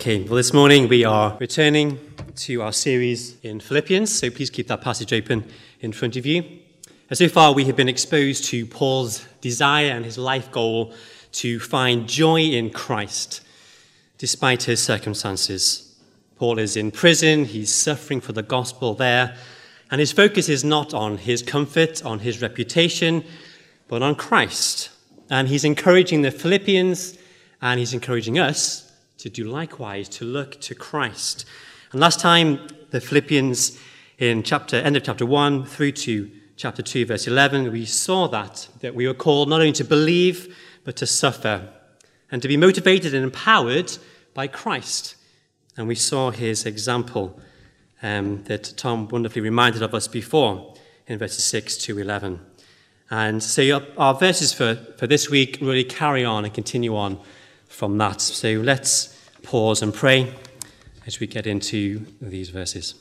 Okay, well, this morning we are returning to our series in Philippians, so please keep that passage open in front of you. And so far, we have been exposed to Paul's desire and his life goal to find joy in Christ despite his circumstances. Paul is in prison, he's suffering for the gospel there, and his focus is not on his comfort, on his reputation, but on Christ. And he's encouraging the Philippians and he's encouraging us to do likewise, to look to Christ. And last time, the Philippians in chapter, end of chapter 1 through to chapter 2, verse 11, we saw that, that we were called not only to believe, but to suffer, and to be motivated and empowered by Christ. And we saw his example um, that Tom wonderfully reminded of us before in verses 6 to 11. And so our verses for, for this week really carry on and continue on from that. So let's pause and pray as we get into these verses.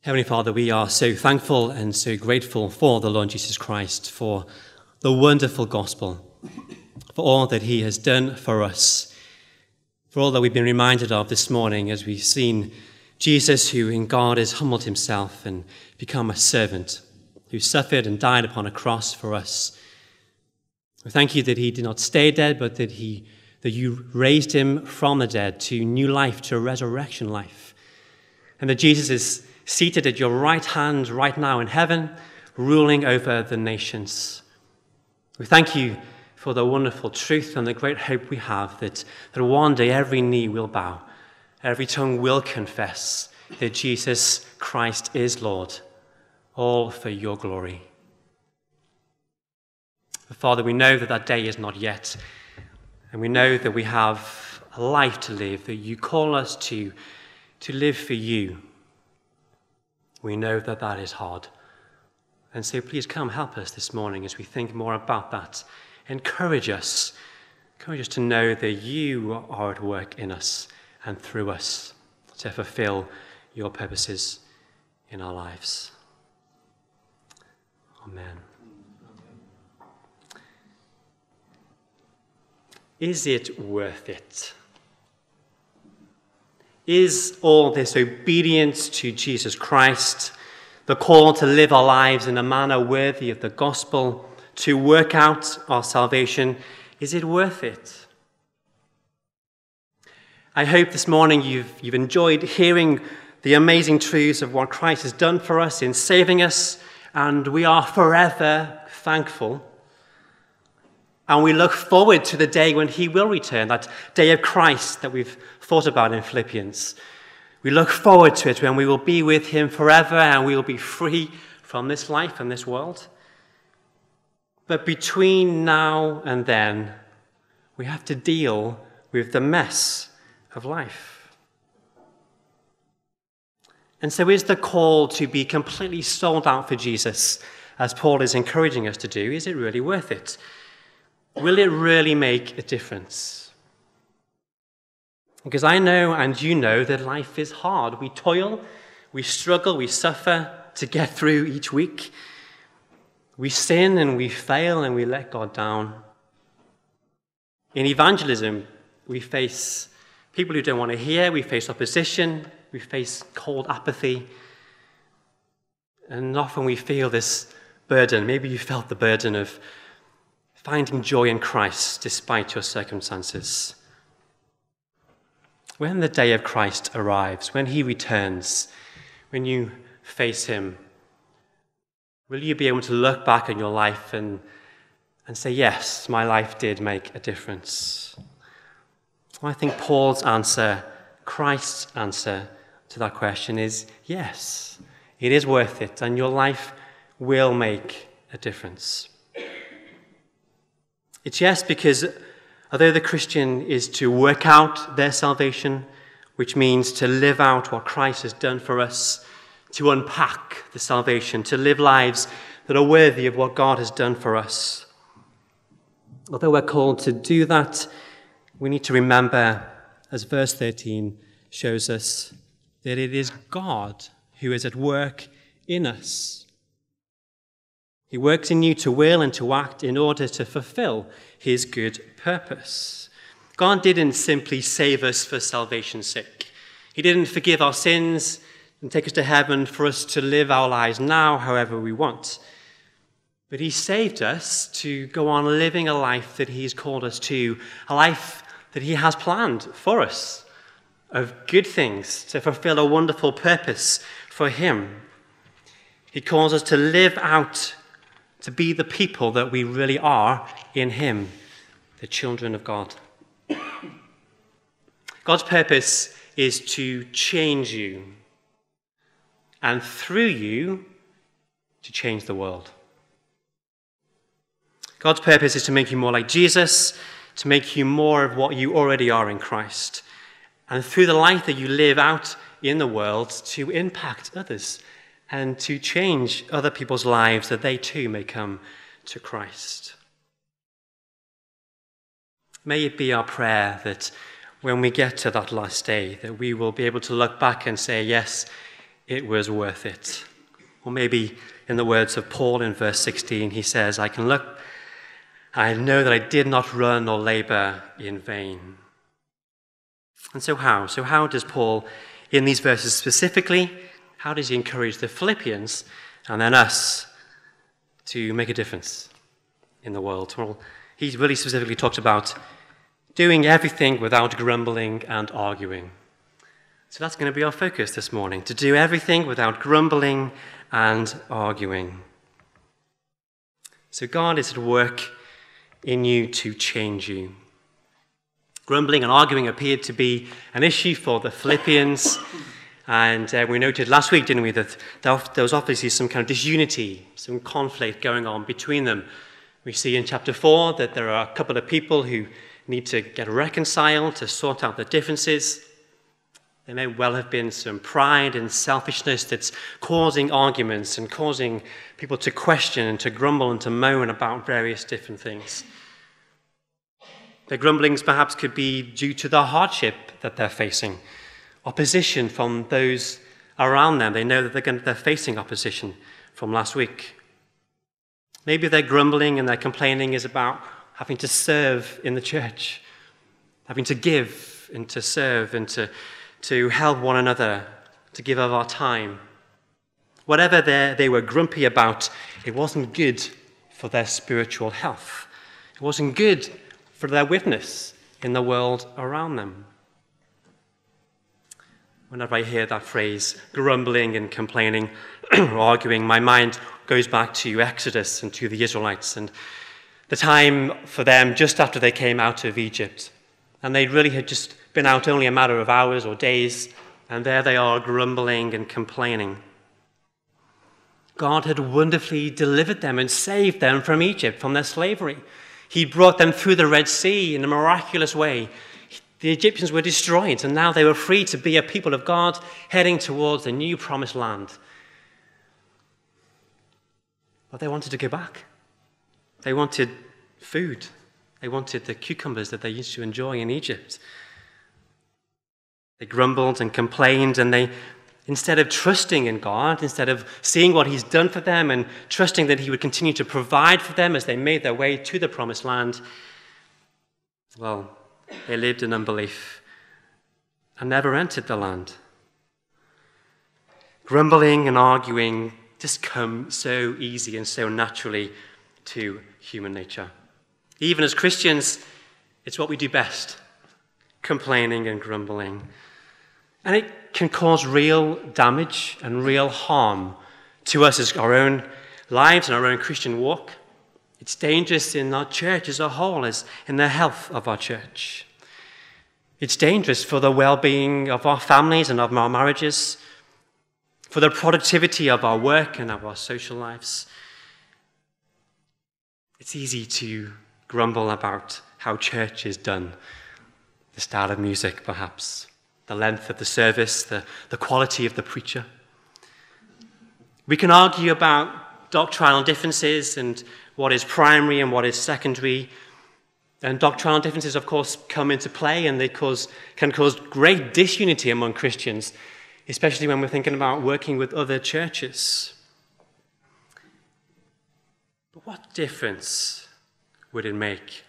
Heavenly Father, we are so thankful and so grateful for the Lord Jesus Christ, for the wonderful gospel, for all that he has done for us, for all that we've been reminded of this morning as we've seen Jesus, who in God has humbled himself and become a servant, who suffered and died upon a cross for us we thank you that he did not stay dead, but that, he, that you raised him from the dead to new life, to resurrection life. And that Jesus is seated at your right hand right now in heaven, ruling over the nations. We thank you for the wonderful truth and the great hope we have that, that one day every knee will bow, every tongue will confess that Jesus Christ is Lord, all for your glory. Father, we know that that day is not yet. And we know that we have a life to live, that you call us to, to live for you. We know that that is hard. And so please come help us this morning as we think more about that. Encourage us. Encourage us to know that you are at work in us and through us to fulfill your purposes in our lives. Amen. Is it worth it? Is all this obedience to Jesus Christ, the call to live our lives in a manner worthy of the gospel, to work out our salvation, is it worth it? I hope this morning you've, you've enjoyed hearing the amazing truths of what Christ has done for us in saving us, and we are forever thankful and we look forward to the day when he will return, that day of Christ that we've thought about in Philippians. We look forward to it when we will be with him forever and we will be free from this life and this world. But between now and then, we have to deal with the mess of life. And so, is the call to be completely sold out for Jesus, as Paul is encouraging us to do, is it really worth it? Will it really make a difference? Because I know and you know that life is hard. We toil, we struggle, we suffer to get through each week. We sin and we fail and we let God down. In evangelism, we face people who don't want to hear, we face opposition, we face cold apathy. And often we feel this burden. Maybe you felt the burden of finding joy in Christ despite your circumstances. When the day of Christ arrives, when he returns, when you face him, will you be able to look back on your life and, and say, Yes, my life did make a difference? Well, I think Paul's answer, Christ's answer to that question is yes, it is worth it, and your life will make a difference. It's yes because although the Christian is to work out their salvation, which means to live out what Christ has done for us, to unpack the salvation, to live lives that are worthy of what God has done for us. Although we're called to do that, we need to remember, as verse 13 shows us, that it is God who is at work in us. He works in you to will and to act in order to fulfill his good purpose. God didn't simply save us for salvation's sake. He didn't forgive our sins and take us to heaven for us to live our lives now however we want. But he saved us to go on living a life that he's called us to, a life that he has planned for us of good things to fulfill a wonderful purpose for him. He calls us to live out, to be the people that we really are in him, the children of God. God's purpose is to change you, and through you, to change the world. God's purpose is to make you more like Jesus, to make you more of what you already are in Christ, and through the life that you live out in the world, to impact others and to change other people's lives that they too may come to Christ. May it be our prayer that when we get to that last day, that we will be able to look back and say, yes, it was worth it. Or maybe in the words of Paul in verse 16, he says, I can look, I know that I did not run or labor in vain. And so, how? So, how does Paul, in these verses specifically, how does he encourage the Philippians and then us to make a difference in the world? Well, he really specifically talked about doing everything without grumbling and arguing. So that's going to be our focus this morning to do everything without grumbling and arguing. So God is at work in you to change you. Grumbling and arguing appeared to be an issue for the Philippians. And uh, we noted last week, didn't we, that there was obviously some kind of disunity, some conflict going on between them. We see in chapter 4 that there are a couple of people who need to get reconciled, to sort out the differences. There may well have been some pride and selfishness that's causing arguments and causing people to question and to grumble and to moan about various different things. Their grumblings perhaps could be due to the hardship that they're facing, opposition from those around them. They know that they're, going, they're facing opposition from last week. Maybe their grumbling and their complaining is about having to serve in the church, having to give and to serve and to, to help one another, to give of our time. Whatever they were grumpy about, it wasn't good for their spiritual health. It wasn't good for their witness in the world around them. Whenever I hear that phrase, grumbling and complaining arguing, my mind goes back to Exodus and to the Israelites and the time for them just after they came out of Egypt. And they really had just been out only a matter of hours or days, and there they are grumbling and complaining. God had wonderfully delivered them and saved them from Egypt, from their slavery. He brought them through the Red Sea in a miraculous way. The Egyptians were destroyed, and now they were free to be a people of God heading towards the new promised land. But they wanted to go back. They wanted food. They wanted the cucumbers that they used to enjoy in Egypt. They grumbled and complained, and they Instead of trusting in God, instead of seeing what He's done for them and trusting that He would continue to provide for them as they made their way to the promised land, well, they lived in unbelief and never entered the land. Grumbling and arguing just come so easy and so naturally to human nature. Even as Christians, it's what we do best complaining and grumbling. And it can cause real damage and real harm to us as our own lives and our own Christian walk. It's dangerous in our church as a whole, as in the health of our church. It's dangerous for the well being of our families and of our marriages, for the productivity of our work and of our social lives. It's easy to grumble about how church is done, the style of music, perhaps the length of the service, the, the quality of the preacher. We can argue about doctrinal differences and what is primary and what is secondary. And doctrinal differences, of course, come into play and they cause, can cause great disunity among Christians, especially when we're thinking about working with other churches. But what difference would it make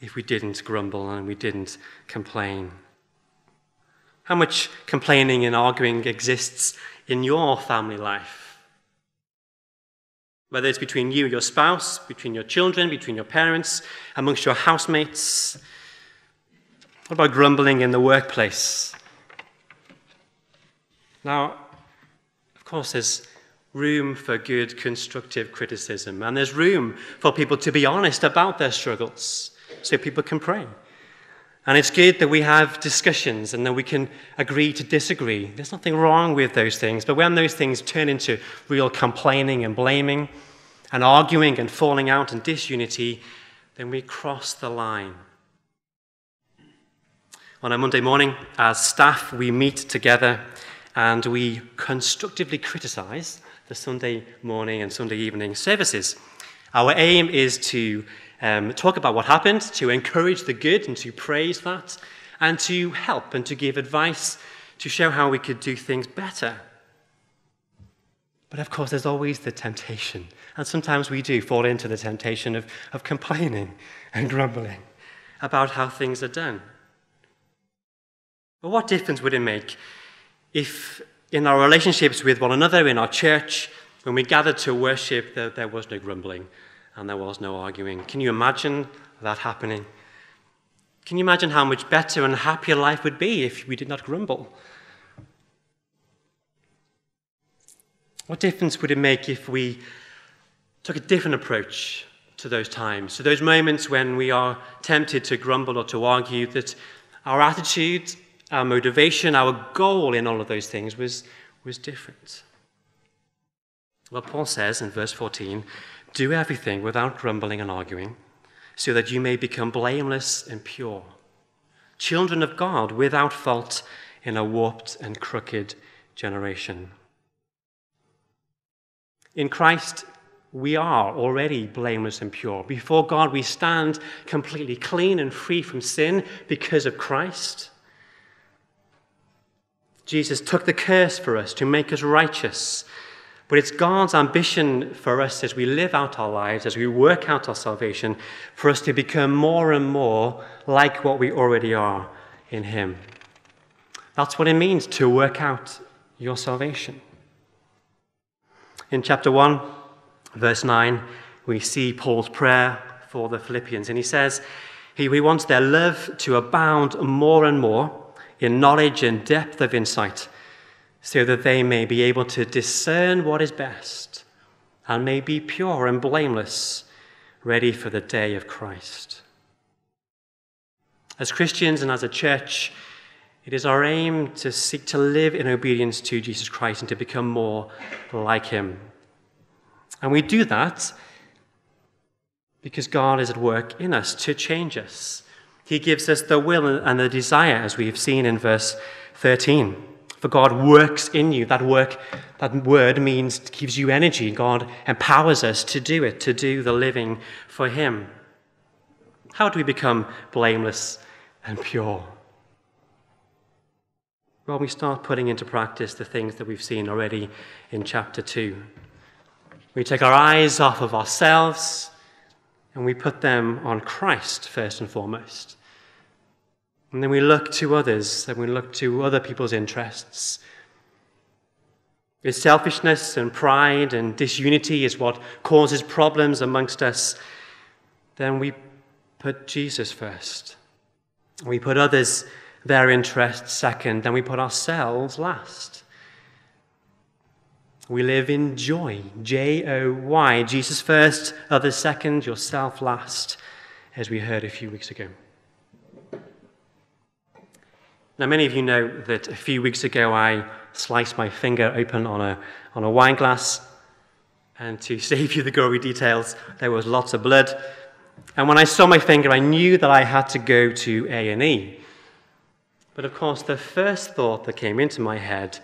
if we didn't grumble and we didn't complain? How much complaining and arguing exists in your family life? Whether it's between you and your spouse, between your children, between your parents, amongst your housemates. What about grumbling in the workplace? Now, of course, there's room for good constructive criticism, and there's room for people to be honest about their struggles so people can pray. And it's good that we have discussions and that we can agree to disagree. There's nothing wrong with those things. But when those things turn into real complaining and blaming and arguing and falling out and disunity, then we cross the line. On a Monday morning, as staff, we meet together and we constructively criticize the Sunday morning and Sunday evening services. Our aim is to um, talk about what happened, to encourage the good and to praise that, and to help and to give advice to show how we could do things better. But of course, there's always the temptation. And sometimes we do fall into the temptation of, of complaining and grumbling about how things are done. But what difference would it make if, in our relationships with one another, in our church, when we gathered to worship, there, there was no grumbling and there was no arguing. Can you imagine that happening? Can you imagine how much better and happier life would be if we did not grumble? What difference would it make if we took a different approach to those times, to those moments when we are tempted to grumble or to argue, that our attitude, our motivation, our goal in all of those things was, was different? Well, Paul says in verse 14, do everything without grumbling and arguing, so that you may become blameless and pure, children of God without fault in a warped and crooked generation. In Christ, we are already blameless and pure. Before God, we stand completely clean and free from sin because of Christ. Jesus took the curse for us to make us righteous but it's God's ambition for us as we live out our lives, as we work out our salvation, for us to become more and more like what we already are in Him. That's what it means to work out your salvation. In chapter 1, verse 9, we see Paul's prayer for the Philippians, and he says he, he wants their love to abound more and more in knowledge and depth of insight so that they may be able to discern what is best and may be pure and blameless, ready for the day of Christ. As Christians and as a church, it is our aim to seek to live in obedience to Jesus Christ and to become more like him. And we do that because God is at work in us to change us. He gives us the will and the desire, as we have seen in verse 13. For God works in you. That work, that word means gives you energy. God empowers us to do it, to do the living for Him. How do we become blameless and pure? Well, we start putting into practice the things that we've seen already in chapter 2. We take our eyes off of ourselves and we put them on Christ first and foremost. And then we look to others, and we look to other people's interests. If selfishness and pride and disunity is what causes problems amongst us, then we put Jesus first. We put others, their interests second, then we put ourselves last. We live in joy, J O Y. Jesus first, others second, yourself last, as we heard a few weeks ago. Now, many of you know that a few weeks ago I sliced my finger open on a, on a wine glass. And to save you the gory details, there was lots of blood. And when I saw my finger, I knew that I had to go to A&E. But of course, the first thought that came into my head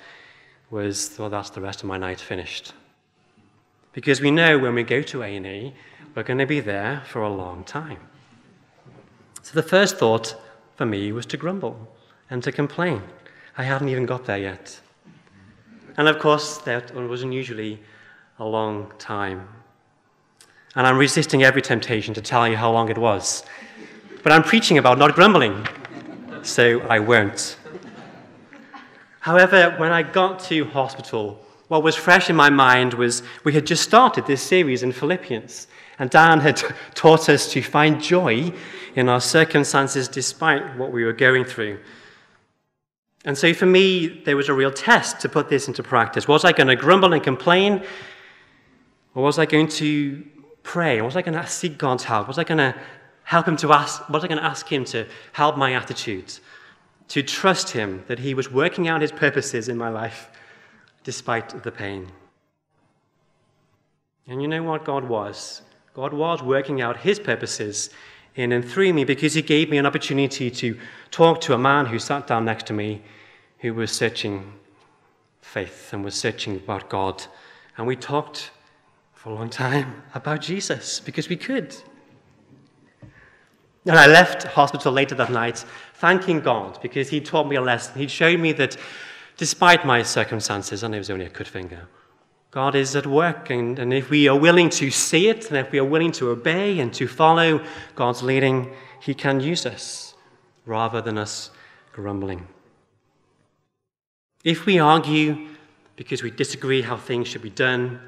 was, well, that's the rest of my night finished. Because we know when we go to A&E, we're going to be there for a long time. So the first thought for me was to grumble and to complain. I hadn't even got there yet. And of course, that was unusually a long time. and I'm resisting every temptation to tell you how long it was. But I'm preaching about not grumbling, so I won't. However, when I got to hospital, what was fresh in my mind was we had just started this series in Philippians, and Dan had taught us to find joy in our circumstances despite what we were going through. And so for me, there was a real test to put this into practice. Was I going to grumble and complain? Or was I going to pray? Was I going to seek God's help? Was I going to help Him to ask? Was I going to ask Him to help my attitude? To trust Him that He was working out His purposes in my life despite the pain. And you know what God was? God was working out His purposes in and through me because He gave me an opportunity to talk to a man who sat down next to me who was searching faith and was searching about God. And we talked for a long time about Jesus because we could. And I left hospital later that night thanking God because He taught me a lesson. He showed me that despite my circumstances, and it was only a cut finger, God is at work. And, and if we are willing to see it, and if we are willing to obey and to follow God's leading, He can use us rather than us grumbling. If we argue because we disagree how things should be done,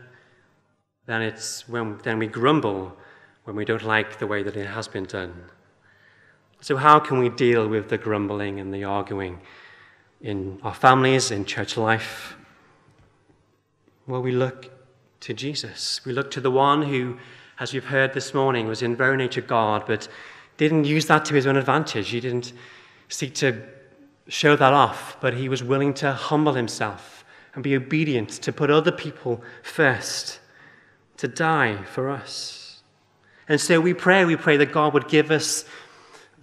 then, it's when, then we grumble when we don't like the way that it has been done. So, how can we deal with the grumbling and the arguing in our families, in church life? Well, we look to Jesus. We look to the one who, as we've heard this morning, was in very nature God, but didn't use that to his own advantage. He didn't seek to show that off, but he was willing to humble himself and be obedient, to put other people first, to die for us. And so we pray, we pray that God would give us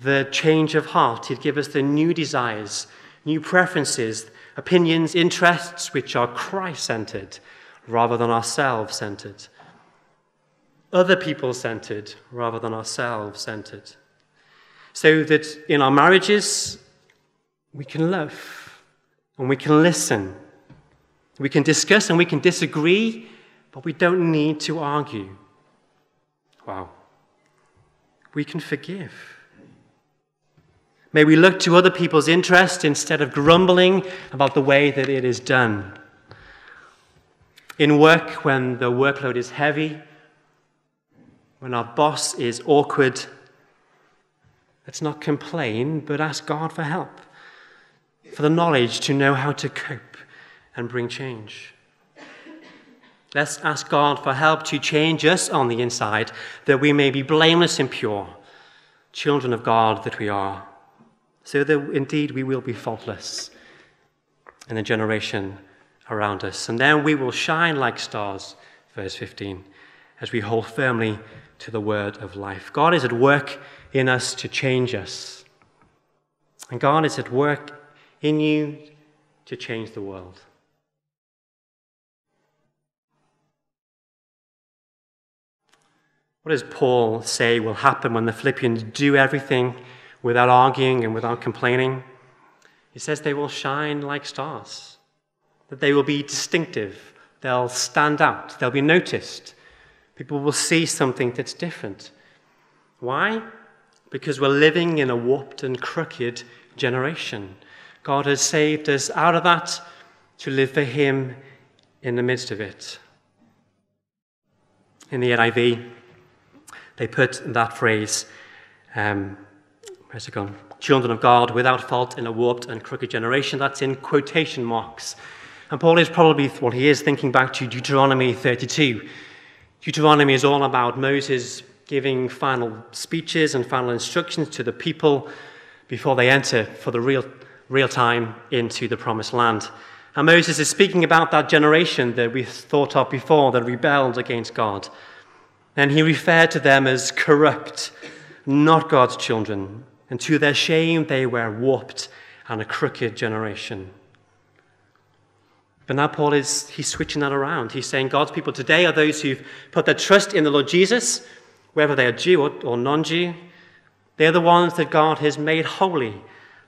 the change of heart, He'd give us the new desires, new preferences, opinions, interests which are Christ centered rather than ourselves centered, other people centered rather than ourselves centered. So that in our marriages, we can love and we can listen. We can discuss and we can disagree, but we don't need to argue. Wow. We can forgive. May we look to other people's interest instead of grumbling about the way that it is done. In work, when the workload is heavy, when our boss is awkward, let's not complain, but ask God for help for the knowledge to know how to cope and bring change. Let's ask God for help to change us on the inside, that we may be blameless and pure, children of God that we are, so that indeed we will be faultless in the generation around us. And then we will shine like stars, verse 15, as we hold firmly to the word of life. God is at work in us to change us. And God is at work in you to change the world. What does Paul say will happen when the Philippians do everything without arguing and without complaining? He says they will shine like stars, that they will be distinctive, they'll stand out, they'll be noticed. People will see something that's different. Why? Because we're living in a warped and crooked generation. God has saved us out of that to live for Him in the midst of it. In the NIV, they put that phrase, um, where's it gone? Children of God without fault in a warped and crooked generation. That's in quotation marks. And Paul is probably, well, he is thinking back to Deuteronomy 32. Deuteronomy is all about Moses giving final speeches and final instructions to the people before they enter for the real real time into the promised land. And Moses is speaking about that generation that we thought of before that rebelled against God. And he referred to them as corrupt, not God's children. And to their shame, they were warped and a crooked generation. But now Paul is he's switching that around. He's saying God's people today are those who've put their trust in the Lord Jesus, whether they are Jew or, or non-Jew. They're the ones that God has made holy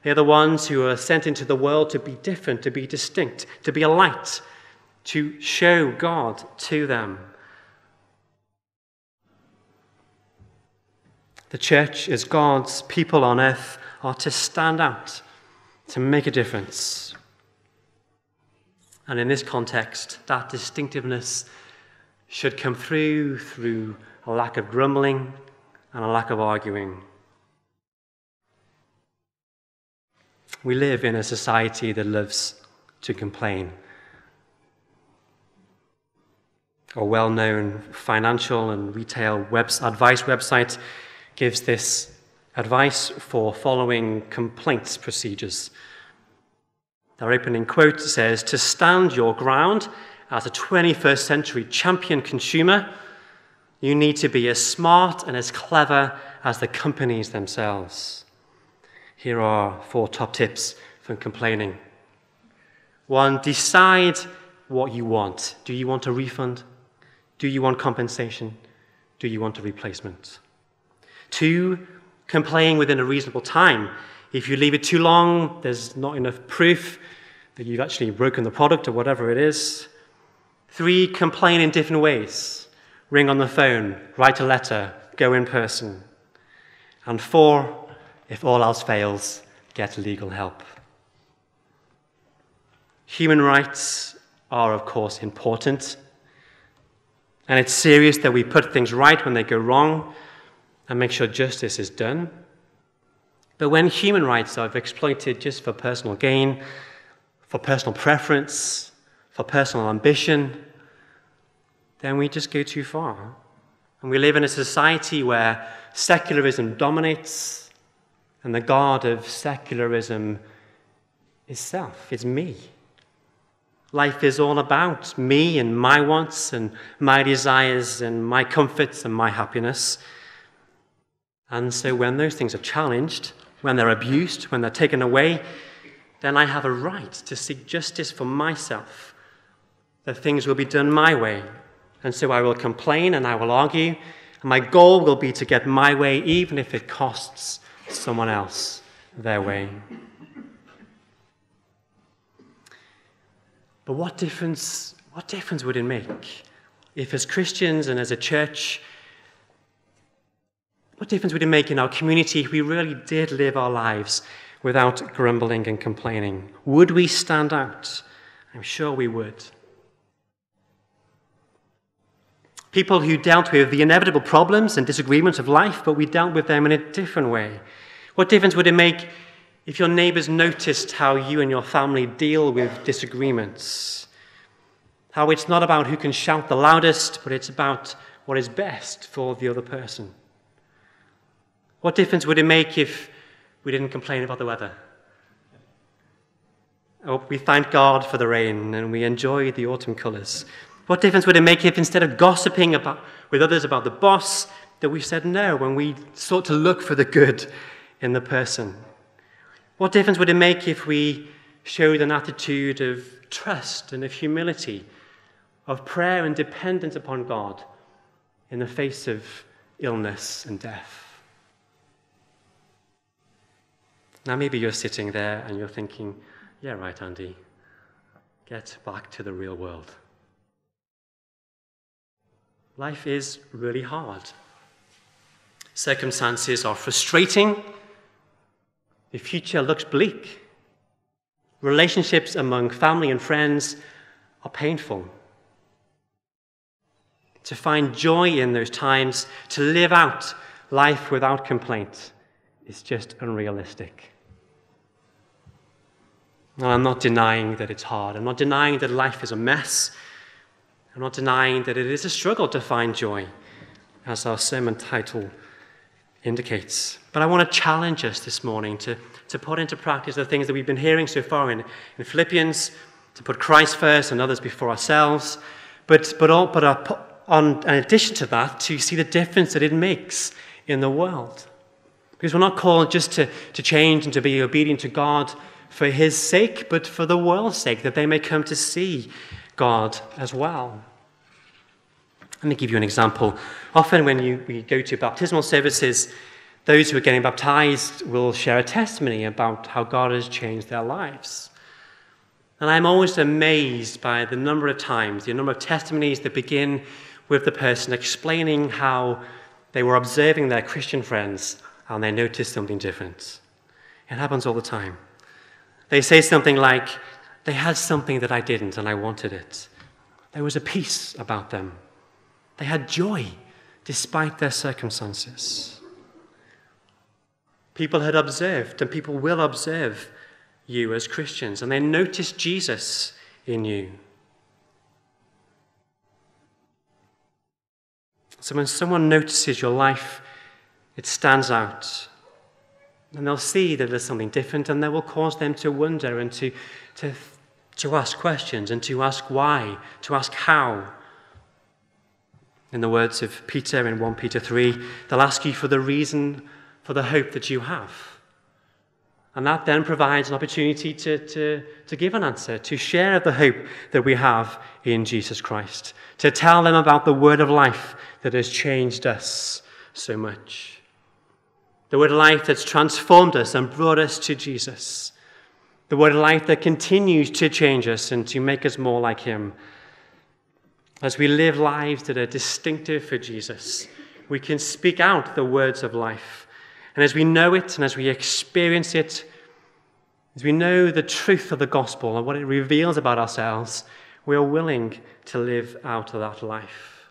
they're the ones who are sent into the world to be different, to be distinct, to be a light, to show God to them. The church, as God's people on earth, are to stand out, to make a difference. And in this context, that distinctiveness should come through through a lack of grumbling and a lack of arguing. We live in a society that loves to complain. A well known financial and retail web- advice website gives this advice for following complaints procedures. Their opening quote says To stand your ground as a 21st century champion consumer, you need to be as smart and as clever as the companies themselves. Here are four top tips for complaining. One, decide what you want. Do you want a refund? Do you want compensation? Do you want a replacement? Two, complain within a reasonable time. If you leave it too long, there's not enough proof that you've actually broken the product or whatever it is. Three, complain in different ways ring on the phone, write a letter, go in person. And four, if all else fails, get legal help. Human rights are, of course, important. And it's serious that we put things right when they go wrong and make sure justice is done. But when human rights are exploited just for personal gain, for personal preference, for personal ambition, then we just go too far. And we live in a society where secularism dominates, and the God of secularism is self, is me. Life is all about me and my wants and my desires and my comforts and my happiness. And so when those things are challenged, when they're abused, when they're taken away, then I have a right to seek justice for myself, that things will be done my way. And so I will complain and I will argue, and my goal will be to get my way, even if it costs someone else their way. But what difference, what difference would it make if, as Christians and as a church, what difference would it make in our community if we really did live our lives without grumbling and complaining? Would we stand out? I'm sure we would. People who dealt with the inevitable problems and disagreements of life, but we dealt with them in a different way. What difference would it make if your neighbors noticed how you and your family deal with disagreements, how it's not about who can shout the loudest, but it's about what is best for the other person. What difference would it make if we didn't complain about the weather? Oh, we thank God for the rain and we enjoy the autumn colours. What difference would it make if instead of gossiping about, with others about the boss, that we said no when we sought to look for the good in the person? What difference would it make if we showed an attitude of trust and of humility, of prayer and dependence upon God in the face of illness and death? Now, maybe you're sitting there and you're thinking, yeah, right, Andy, get back to the real world. Life is really hard. Circumstances are frustrating the future looks bleak. Relationships among family and friends are painful. To find joy in those times, to live out life without complaint, is just unrealistic. Now, I'm not denying that it's hard. I'm not denying that life is a mess. I'm not denying that it is a struggle to find joy, as our sermon title indicates. But I want to challenge us this morning to, to put into practice the things that we've been hearing so far in, in Philippians, to put Christ first and others before ourselves, but, but, all, but uh, on, in addition to that, to see the difference that it makes in the world. Because we're not called just to, to change and to be obedient to God for His sake, but for the world's sake, that they may come to see God as well. Let me give you an example. Often, when you, we go to baptismal services, those who are getting baptized will share a testimony about how God has changed their lives. And I'm always amazed by the number of times, the number of testimonies that begin with the person explaining how they were observing their Christian friends and they noticed something different. It happens all the time. They say something like, They had something that I didn't and I wanted it. There was a peace about them. They had joy despite their circumstances. People had observed, and people will observe you as Christians, and they notice Jesus in you. So when someone notices your life, it stands out. And they'll see that there's something different, and that will cause them to wonder and to, to, to ask questions and to ask why, to ask how. In the words of Peter in 1 Peter 3, they'll ask you for the reason for the hope that you have. And that then provides an opportunity to, to, to give an answer, to share the hope that we have in Jesus Christ, to tell them about the word of life that has changed us so much. The word of life that's transformed us and brought us to Jesus. The word of life that continues to change us and to make us more like Him. As we live lives that are distinctive for Jesus, we can speak out the words of life. And as we know it and as we experience it, as we know the truth of the gospel and what it reveals about ourselves, we are willing to live out of that life.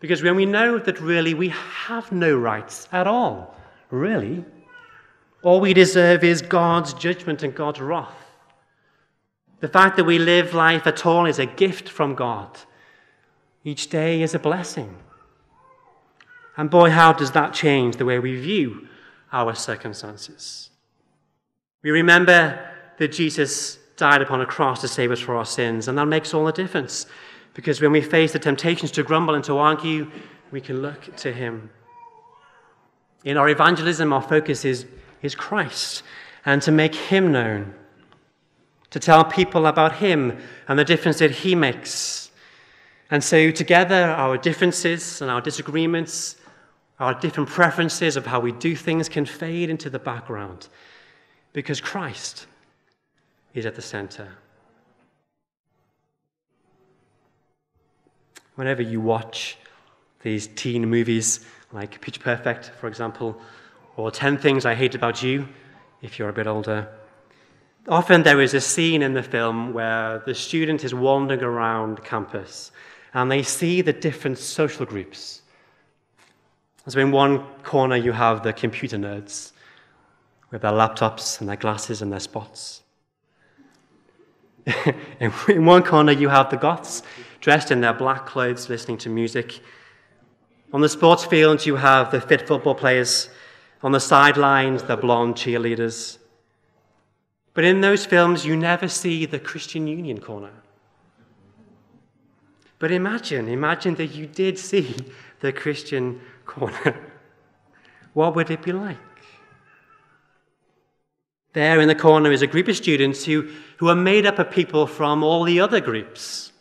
Because when we know that really we have no rights at all, really, all we deserve is God's judgment and God's wrath. The fact that we live life at all is a gift from God. Each day is a blessing. And boy, how does that change the way we view our circumstances? We remember that Jesus died upon a cross to save us for our sins, and that makes all the difference. Because when we face the temptations to grumble and to argue, we can look to Him. In our evangelism, our focus is, is Christ and to make Him known, to tell people about Him and the difference that He makes. And so, together, our differences and our disagreements, our different preferences of how we do things can fade into the background because Christ is at the center. Whenever you watch these teen movies like Pitch Perfect, for example, or 10 Things I Hate About You, if you're a bit older, often there is a scene in the film where the student is wandering around campus and they see the different social groups. So in one corner you have the computer nerds with their laptops and their glasses and their spots. in one corner you have the goths dressed in their black clothes, listening to music. On the sports field, you have the fit football players. On the sidelines, the blonde cheerleaders. But in those films, you never see the Christian Union corner. But imagine, imagine that you did see the Christian corner. what would it be like? There in the corner is a group of students who, who are made up of people from all the other groups.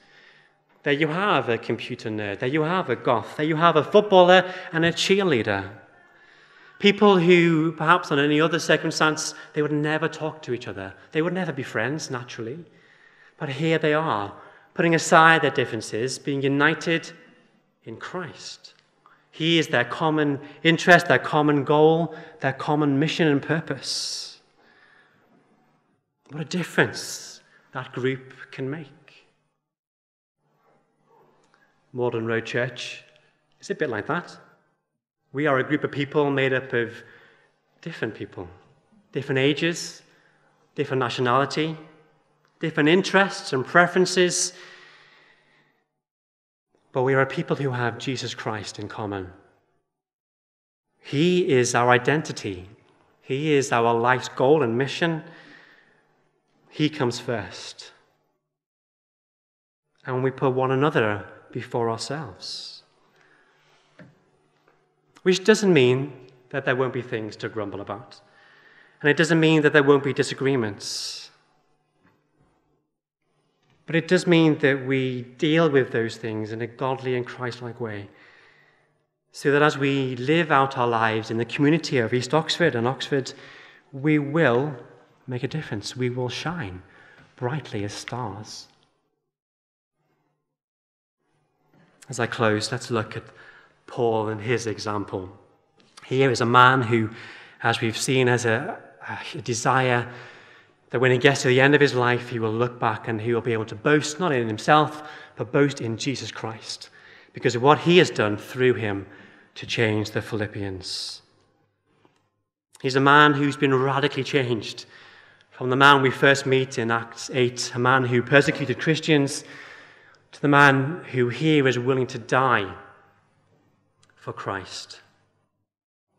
There you have a computer nerd. There you have a goth. There you have a footballer and a cheerleader. People who, perhaps on any other circumstance, they would never talk to each other. They would never be friends, naturally. But here they are, putting aside their differences, being united in Christ. He is their common interest, their common goal, their common mission and purpose. What a difference that group can make. Magdalen Road Church is a bit like that. We are a group of people made up of different people, different ages, different nationality, different interests and preferences. But we are a people who have Jesus Christ in common. He is our identity, He is our life's goal and mission. He comes first. And we put one another before ourselves. Which doesn't mean that there won't be things to grumble about. And it doesn't mean that there won't be disagreements. But it does mean that we deal with those things in a godly and Christ like way. So that as we live out our lives in the community of East Oxford and Oxford, we will make a difference. We will shine brightly as stars. As I close, let's look at Paul and his example. Here is a man who, as we've seen, has a, a desire that when he gets to the end of his life, he will look back and he will be able to boast not in himself, but boast in Jesus Christ because of what he has done through him to change the Philippians. He's a man who's been radically changed from the man we first meet in Acts 8, a man who persecuted Christians, to the man who here is willing to die for Christ.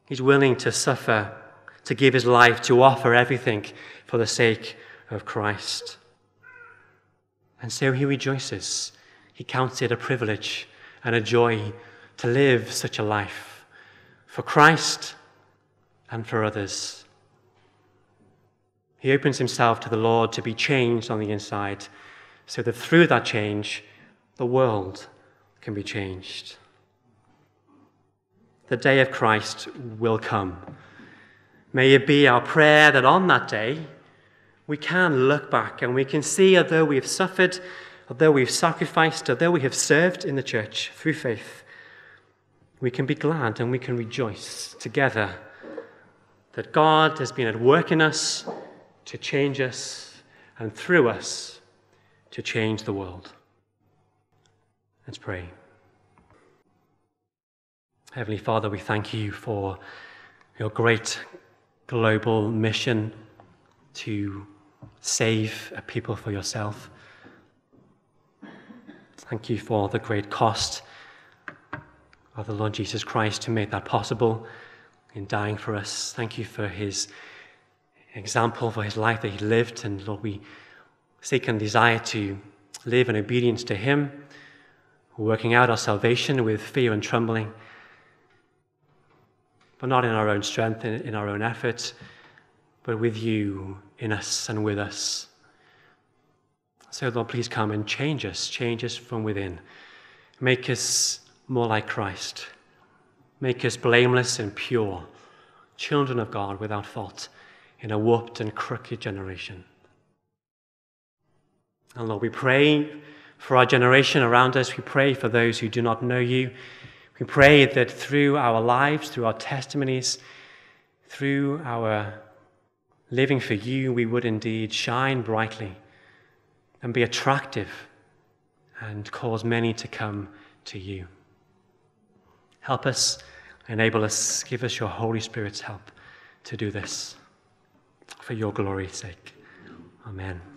He's willing to suffer, to give his life, to offer everything for the sake of Christ. And so he rejoices. He counts it a privilege and a joy to live such a life for Christ and for others. He opens himself to the Lord to be changed on the inside, so that through that change, the world can be changed. The day of Christ will come. May it be our prayer that on that day, we can look back and we can see, although we have suffered, although we've sacrificed, although we have served in the church through faith, we can be glad and we can rejoice together that God has been at work in us to change us and through us to change the world. Let's pray. Heavenly Father, we thank you for your great global mission to save a people for yourself. Thank you for the great cost of the Lord Jesus Christ who made that possible in dying for us. Thank you for his example for his life that he lived. And Lord, we seek and desire to live in obedience to him, working out our salvation with fear and trembling, but not in our own strength, in our own efforts, but with you in us and with us. So, Lord, please come and change us, change us from within. Make us more like Christ. Make us blameless and pure, children of God without fault in a warped and crooked generation. And Lord, we pray for our generation around us. We pray for those who do not know you. We pray that through our lives, through our testimonies, through our living for you, we would indeed shine brightly and be attractive and cause many to come to you. Help us, enable us, give us your Holy Spirit's help to do this for your glory's sake. Amen.